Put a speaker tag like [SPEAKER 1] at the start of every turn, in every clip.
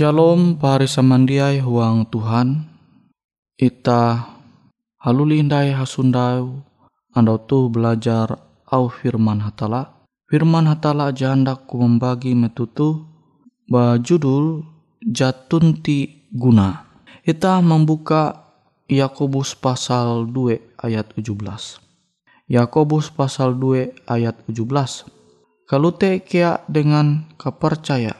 [SPEAKER 1] Shalom pari samandiai huang Tuhan. Ita halulindai hasundau andau tu belajar au firman hatala. Firman hatala janda ku membagi metutu ba judul jatunti guna. Ita membuka Yakobus pasal 2 ayat 17. Yakobus pasal 2 ayat 17. Kalute kia dengan kepercaya.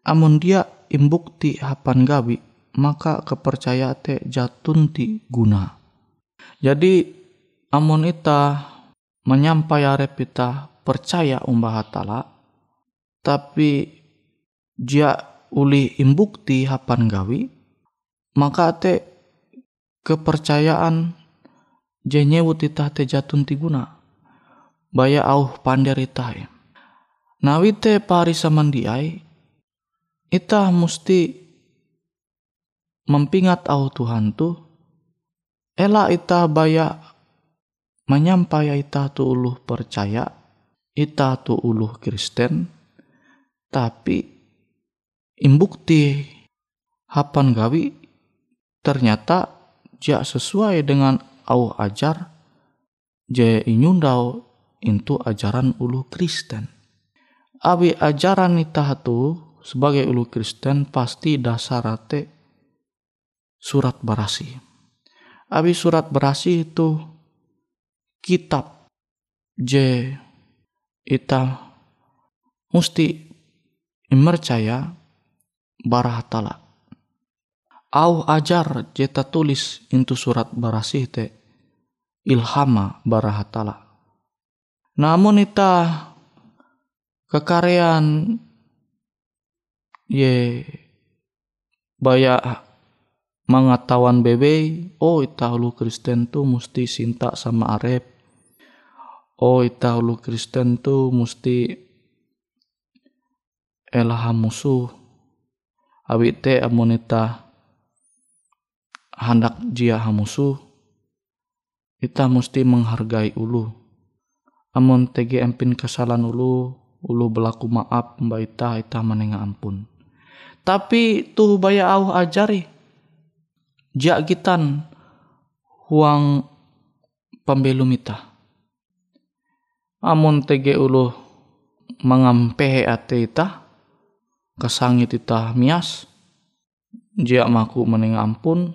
[SPEAKER 1] Amun dia imbukti hapan gawi maka kepercayaan te jatunti guna. Jadi amun ita menyampai arep ita percaya umbah hatala tapi dia uli imbukti hapan gawi maka te kepercayaan jenyewut ita te jatunti guna baya au panderita Nawite pari samandiai Ita mesti mempingat au Tuhan tu ela ita baya menyampai ita tu uluh percaya ita tu uluh Kristen tapi imbukti hapan gawi ternyata ja sesuai dengan au ajar je inyundau itu ajaran ulu Kristen. Abi ajaran ita tu sebagai ulu Kristen pasti dasarate surat berasi. Abi surat berasi itu kitab J ita musti mercaya barah tala. Au ajar jeta tulis into surat barasih te ilhama barah tala. Namun ita kekarean ye. Baya mengetahuan bebe oh ita lu Kristen tu mesti sinta sama arep oh ita lu Kristen tu mesti elah musuh. Awit te amun ita hendak jia musuh. Ita mesti menghargai ulu. Amun tege empin kesalahan ulu ulu berlaku maaf mbak ita ita menengah ampun tapi tuh baya au ajari jak gitan huang pembelum ita. Amun tege ulu mengampehe ate ita, kesangit ita mias, jia maku mening ampun,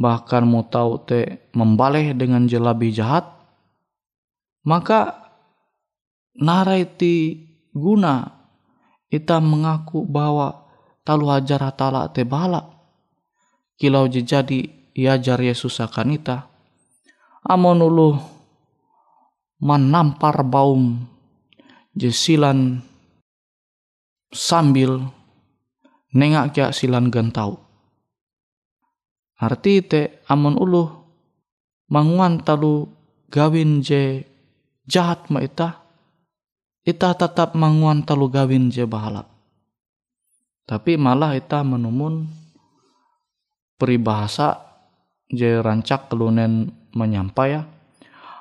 [SPEAKER 1] bahkan mau tahu te membaleh dengan jelabi jahat, maka narai ti guna ita mengaku bahwa talu hajar hatala te balak kilau jadi iajar Yesus akan ita. Amon ulu manampar baum jesilan sambil nengak kya silan gantau. Arti te amon ulu manguan talu gawin je jahat ma ita, ita tetap manguan talu gawin je bahalap. Tapi malah ita menumun peribahasa je rancak kelunen menyampai ya.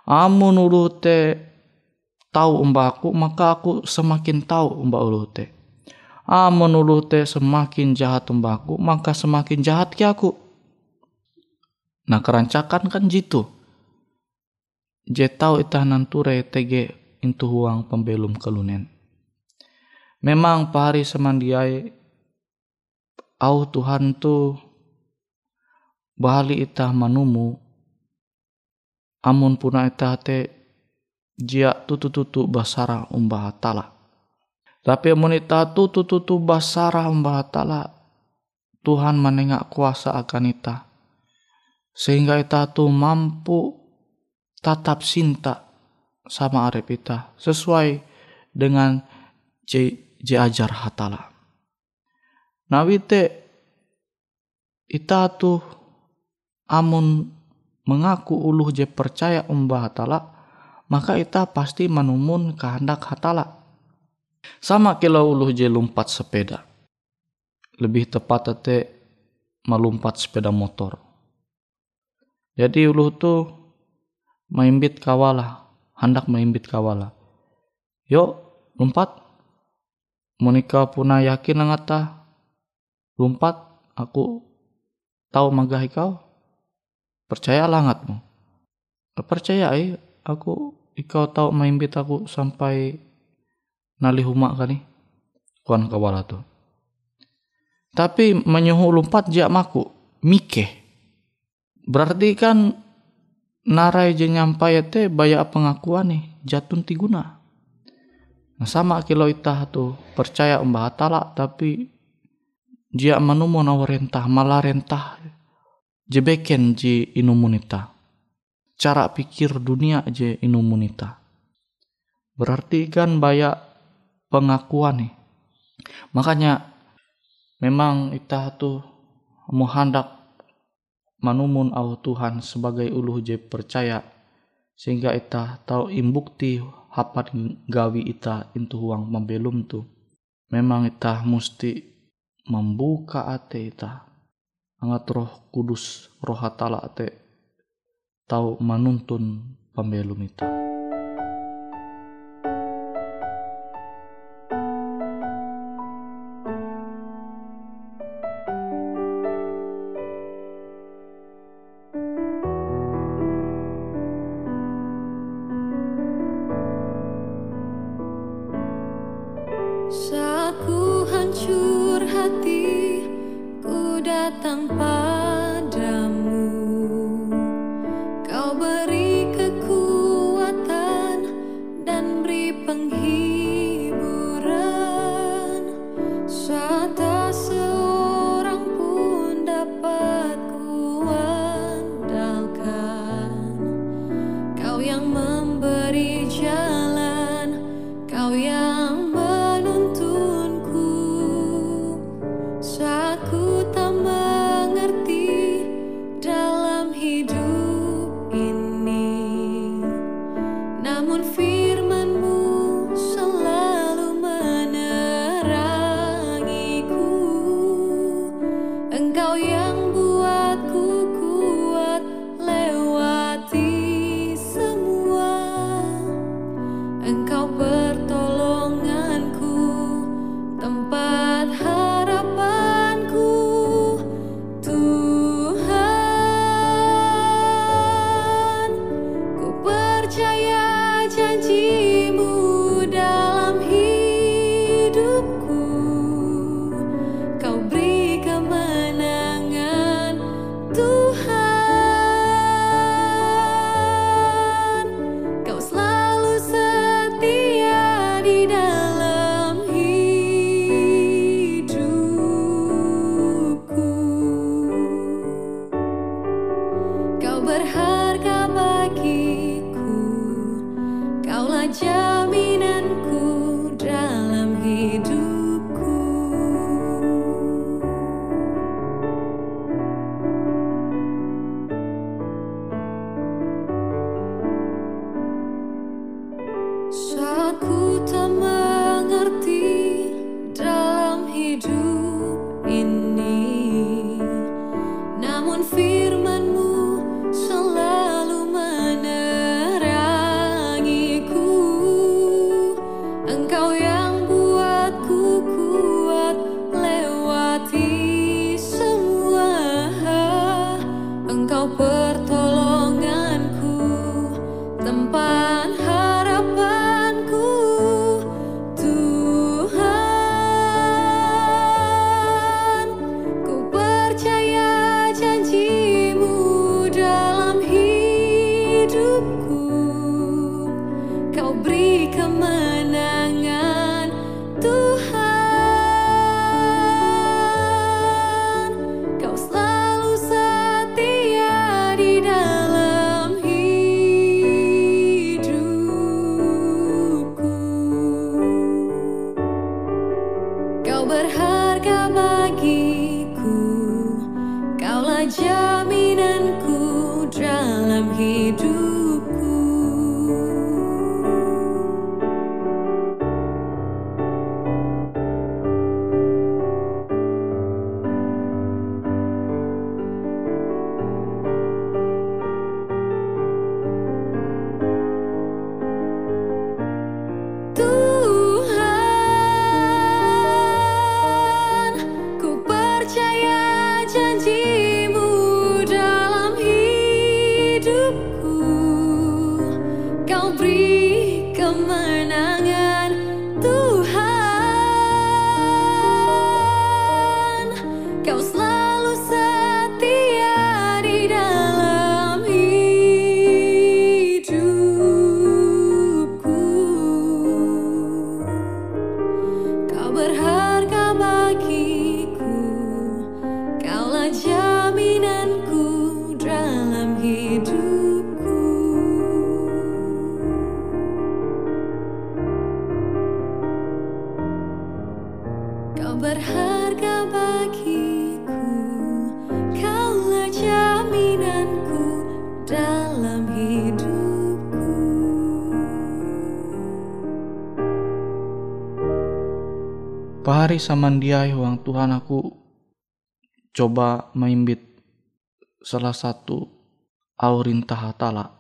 [SPEAKER 1] Amun ulu te tahu umbaku maka aku semakin tahu umba ulu te. Amun ulu te semakin jahat umbaku maka semakin jahat ki aku. Nah kerancakan kan jitu. Je tahu itah nanture tege intu huang pembelum kelunen. Memang pahari semandiai au Tuhan tuh Bali ita manumu amun puna ita te jia tutu-tutu basara umbah tala. Tapi amun ita tutu-tutu basara umbah tala Tuhan menengak kuasa akan ita. Sehingga ita tu mampu tatap cinta sama arep ita sesuai dengan je, je ajar hatala. Nawite ita tuh amun mengaku uluh je percaya umbah hatala, maka ita pasti menumun kehendak hatala. Sama kilau uluh je lompat sepeda. Lebih tepat tete melompat sepeda motor. Jadi uluh tu maimbit kawala, hendak maimbit kawala. Yuk, lompat. Monika puna yakin ngata lompat aku tahu magah kau. Percaya langatmu percaya eh aku ikau tahu main bit aku sampai nali huma kali kuan kawala tu. Tapi menyuhu lompat jak maku. Mike berarti kan narai je nyampai te baya pengakuan nih jatun tiguna nah, sama kilo itah tu percaya mbah talak tapi dia menumu rentah malah rentah jebeken je inumunita. Cara pikir dunia je inumunita. Berarti kan banyak pengakuan nih. Makanya memang kita tuh mau hendak manumun au Tuhan sebagai uluh je percaya sehingga ita tahu imbukti hapat gawi ita intu huang membelum tu memang ita mesti membuka ate ita angat roh kudus roh hatala te tau manuntun pembelum itu.
[SPEAKER 2] Beri kekuatan aku
[SPEAKER 1] Pahari samandiai huang Tuhan aku coba maimbit salah satu aurintah hatala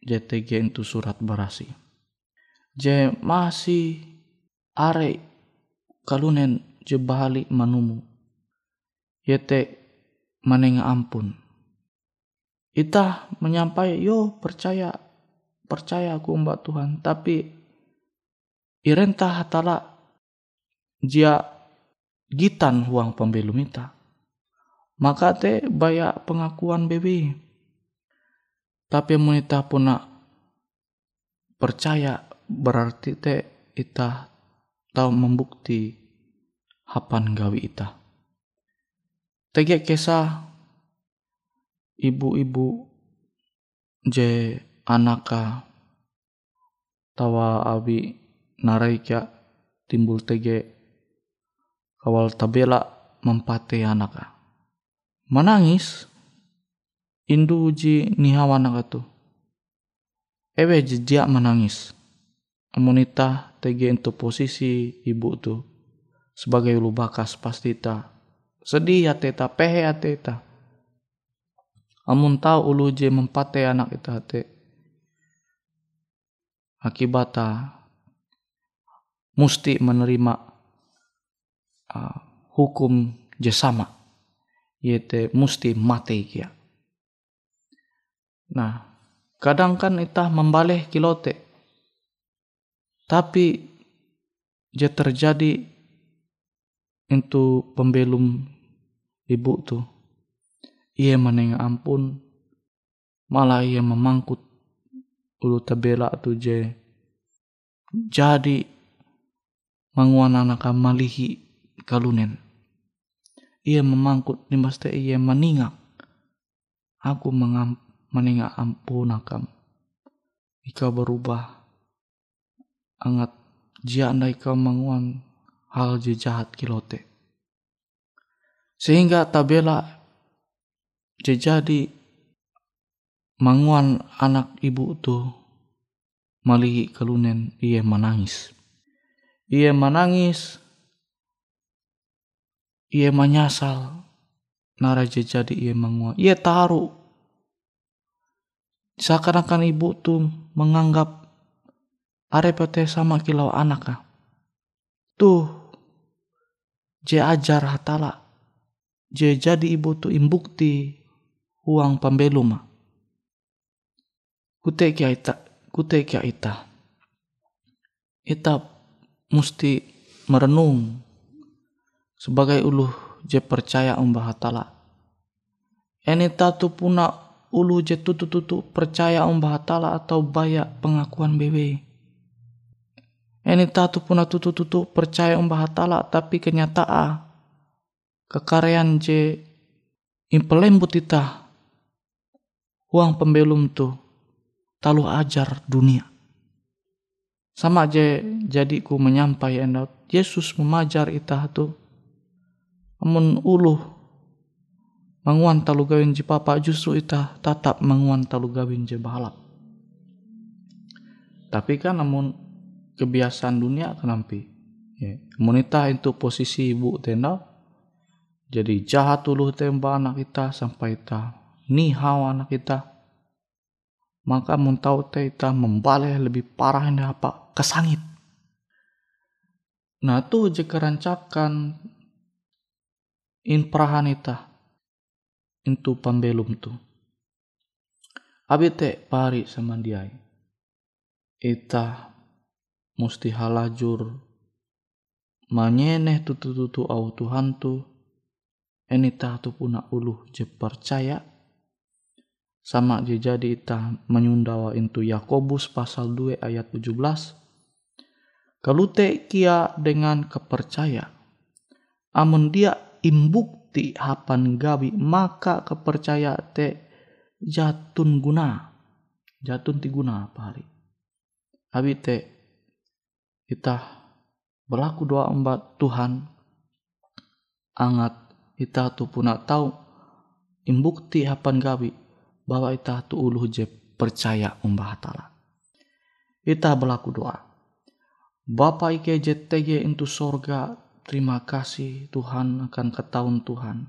[SPEAKER 1] JTG itu surat berasi. Je masih are kalunen je bahali manumu. Yete manenga ampun. Ita menyampai yo percaya percaya aku mbak Tuhan tapi irentah hatala jia gitan huang pembelum ita. Maka te baya pengakuan bebi. Tapi munita puna percaya berarti te ita tahu membukti hapan gawi ita. Tege kisah ibu-ibu je anaka tawa abi naraika timbul tege kawal tabela anak manangis indu uji nihawa anak tu. Ewe jejak menangis. Amonita tege untuk posisi ibu tu. Sebagai ulu bakas pasti ta. Sedih ya teta pehe ya teta amun tahu ulu je mempate anak kita te akibata musti menerima uh, hukum jesama yaitu mesti mati kia. Nah, kadang kan itah membaleh kilote. Tapi je terjadi itu pembelum ibu tu. Ia meneng ampun malah ia memangkut ulu tabela tu je jadi manguan anak malihi kalunen. Ia memangkut nimbas te ia meningak. Aku mengam, meningak ampunakam. Ika berubah. Angat jia andai kau manguan hal je jahat kilote. Sehingga tabela je jadi manguan anak ibu tu malihi kalunen ia menangis. Ia menangis ia menyasal nara je jadi ia mengua. Ia taruh. Seakan-akan ibu tuh menganggap are pete sama kilau anak. Tuh, je ajar hatala. Je jadi ibu tuh imbukti uang pembelum mah. Kute kia ita, kute kia ita. Ita mesti merenung sebagai uluh je percaya umbah hatala. Ini tatu puna ulu je tutu-tutu percaya umbah hatala atau baya pengakuan bebe. Ini tatu puna tutu-tutu percaya umbah hatala tapi kenyataan kekarean je impelembut ita uang pembelum tu talu ajar dunia. Sama aja jadi ku menyampaikan Yesus memajar ita tu amun uluh manguan talu gawin je papa justru ita tatap manguan talu gawin je balap tapi kan namun kebiasaan dunia kenampi ya. monita itu posisi ibu tenda jadi jahat uluh tembak anak kita sampai ta nihau anak kita maka mun tahu teh kita membalik lebih parah ini apa kesangit. Nah tuh jika rancakan in prahanita intu pambelum tu. Abi te pari sama dia. Ita musti halajur manyeneh tutu-tutu au Tuhan tu enita tu puna uluh je percaya sama je jadi ita menyundawa intu Yakobus pasal 2 ayat 17 kalute kia dengan kepercaya amun dia imbukti hapan gawi maka kepercaya te jatun guna. Jatun ti guna apa hari? Abi te kita berlaku doa embat Tuhan angat kita tu puna tahu imbukti hapan gawi bahwa kita tu uluh je percaya umbah tala. Kita berlaku doa. Bapa ike JTG into sorga Terima kasih Tuhan akan ketahuan Tuhan.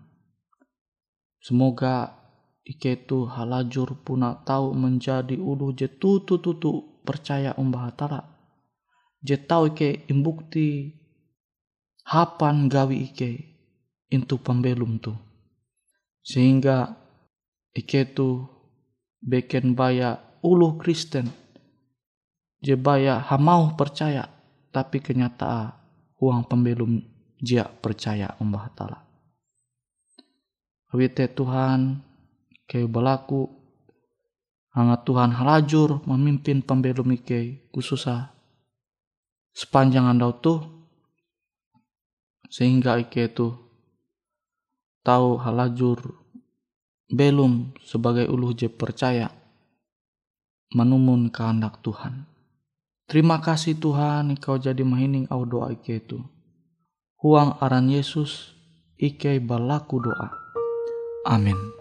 [SPEAKER 1] Semoga iketu halajur puna tahu menjadi ulu je tutu tutu percaya umbah hatara. Je tahu ike imbukti hapan gawi ike intu pembelum tu. Sehingga iketu beken baya ulu Kristen. Je baya hamau percaya tapi kenyataan uang pembelum jia percaya umbah tala. Wite Tuhan ke belaku hangat Tuhan halajur memimpin pembelum ike khususnya sepanjang andau tuh sehingga ike tu tahu halajur belum sebagai ulu je percaya menumun kehendak Tuhan. Terima kasih Tuhan Engkau jadi mahining au doa ike itu. Huang aran Yesus ike balaku doa. Amin.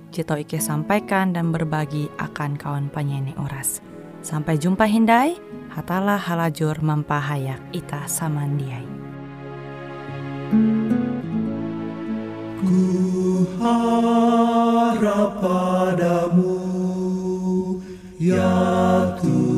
[SPEAKER 3] Jito Ike sampaikan dan berbagi akan kawan penyanyi Oras. Sampai jumpa Hindai, hatalah halajur mempahayak ita samandiai.
[SPEAKER 4] Ku harap padamu, ya Tuhanku,